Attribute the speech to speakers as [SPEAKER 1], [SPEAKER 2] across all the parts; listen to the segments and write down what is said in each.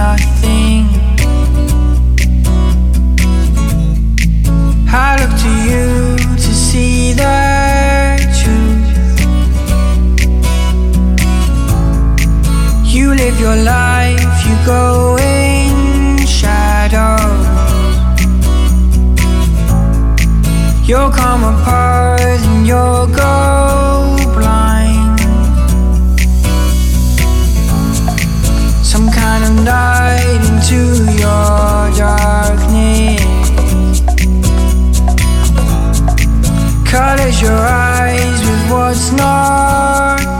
[SPEAKER 1] nothing. I look to you to see the truth. You live your life, you go in shadows. You'll come apart and you'll go. your darkness. Colors your eyes with what's not.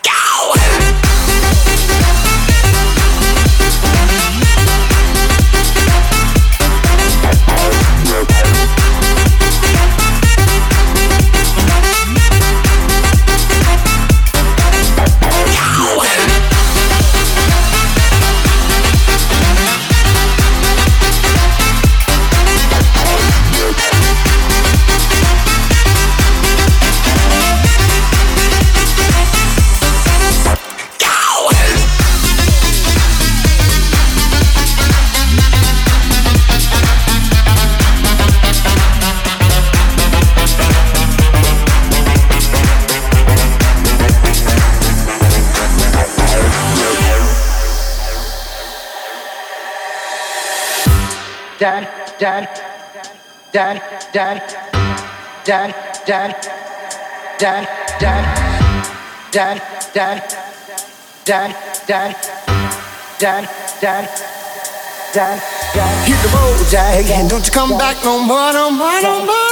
[SPEAKER 2] Dad, dad, dad, dad, dad, dad, dad, dad, dad, dad, dad, dad, dad, dad, dad. dad. Hit the road, Jack, and don't you come back no more, no more, no more,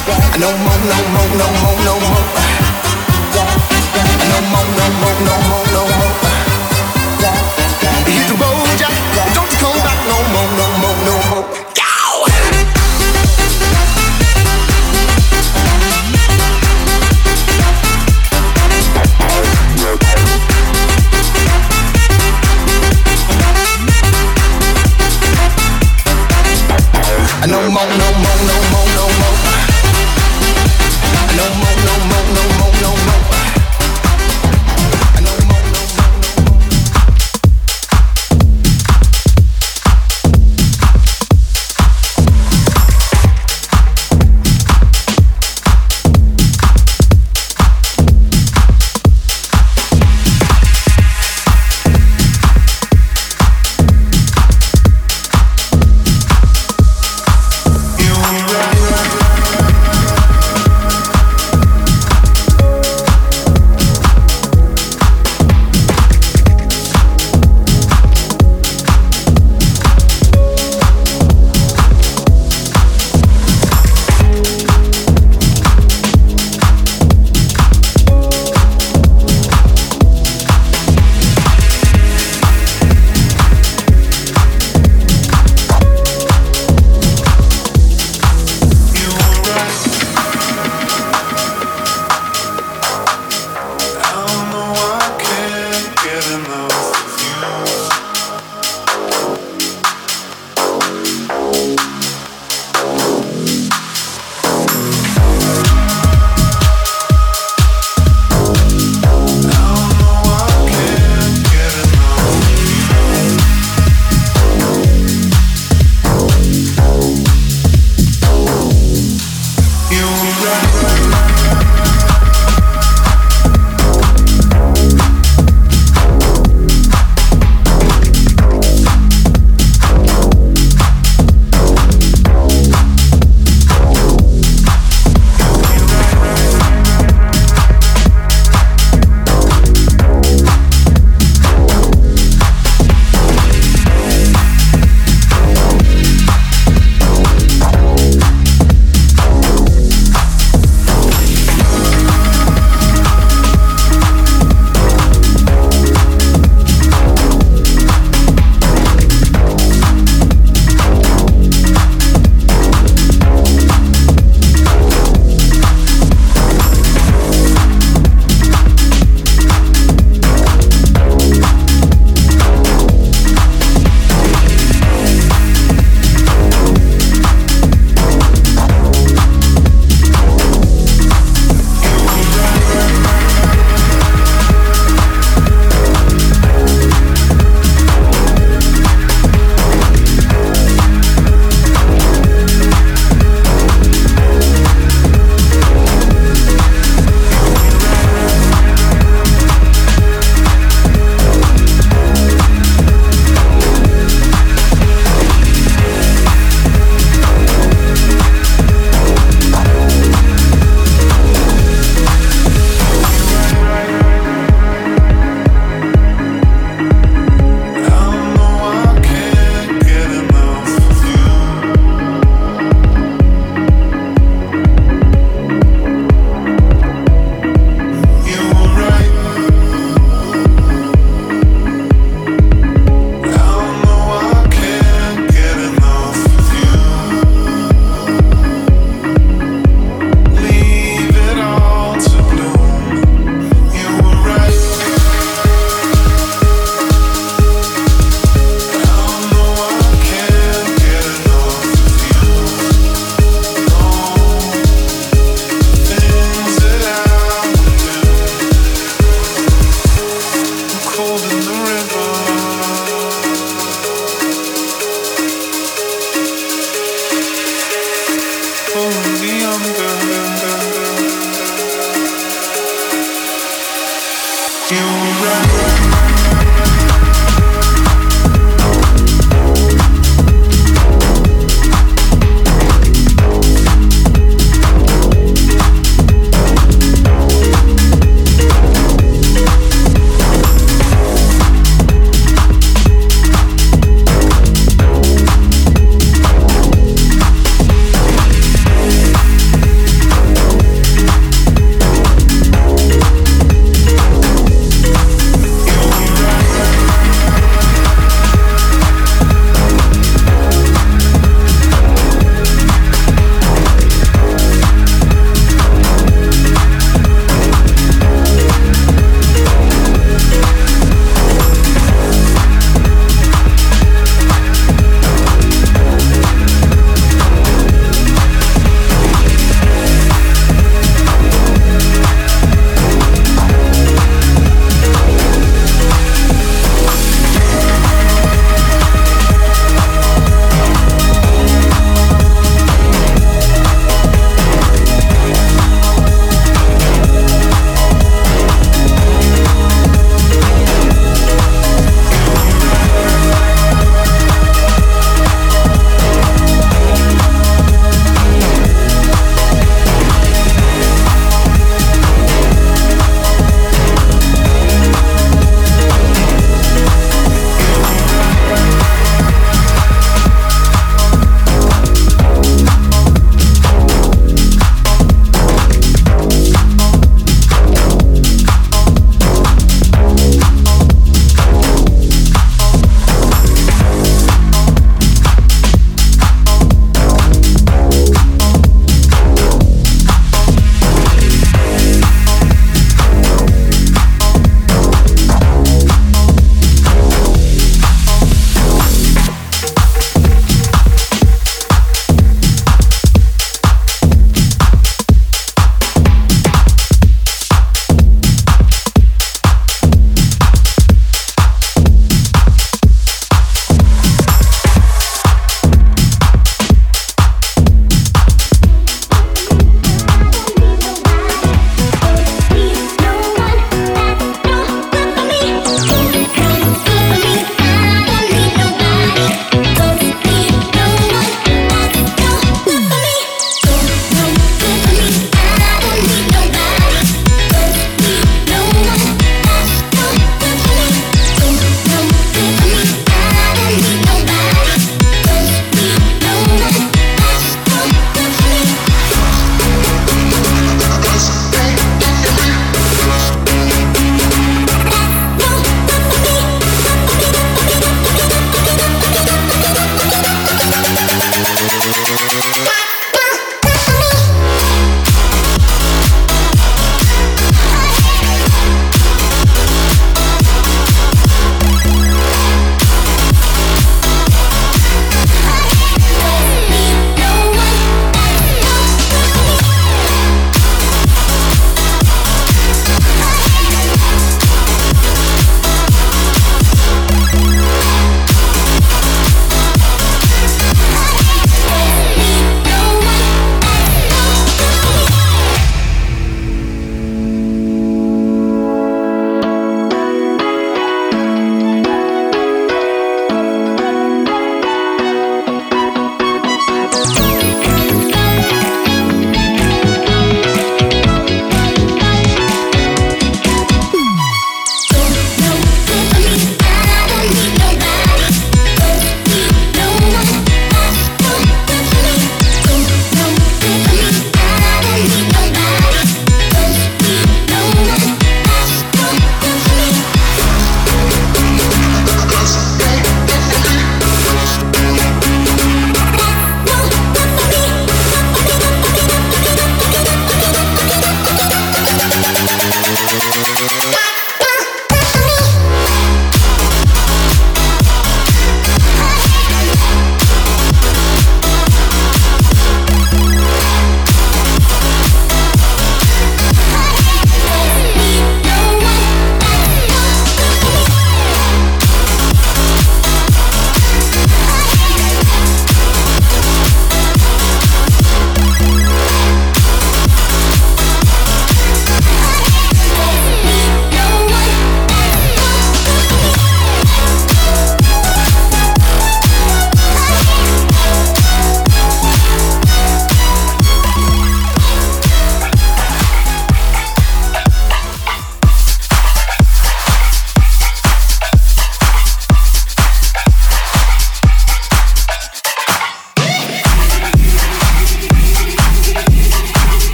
[SPEAKER 2] No more, no more, no more, no more. No more, no more, no more, no more. Hit the road, Jack. Don't come back no more, no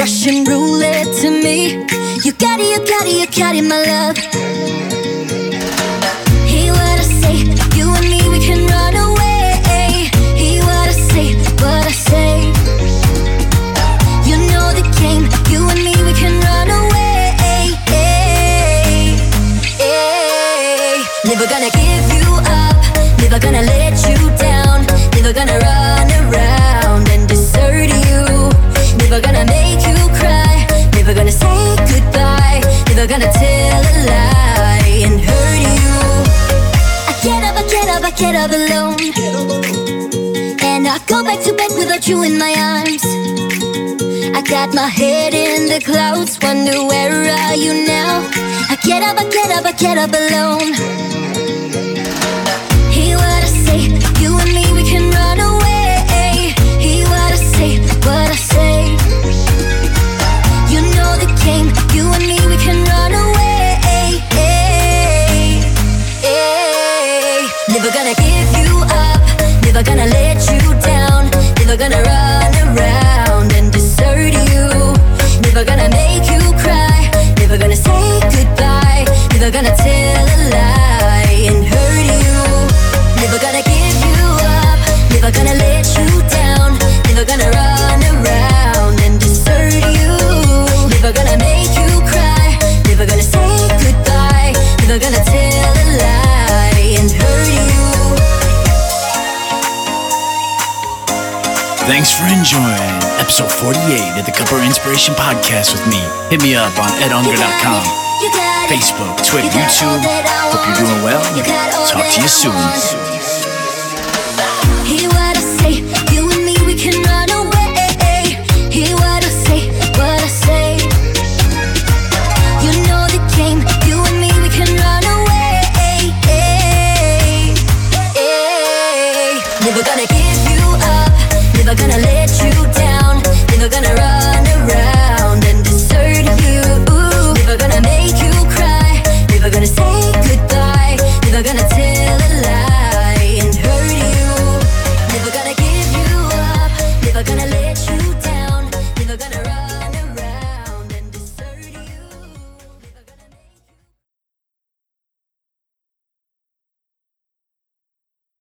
[SPEAKER 3] Russian roulette to me. You carry, you carry, you carry my love. You in my arms. I got my head in the clouds, wonder where are you now? I get up, I get up, I get up alone. Hear what I say, you and me, we can run away. Hear what I say, what I say. Gonna run around and desert you. Never gonna make you cry, never gonna say goodbye, never gonna tell a lie and hurt you. Never gonna
[SPEAKER 4] enjoying episode 48 of the Cupper Inspiration Podcast with me. Hit me up on edunger.com, Facebook, Twitter, YouTube. Hope you're doing well. Talk to you soon.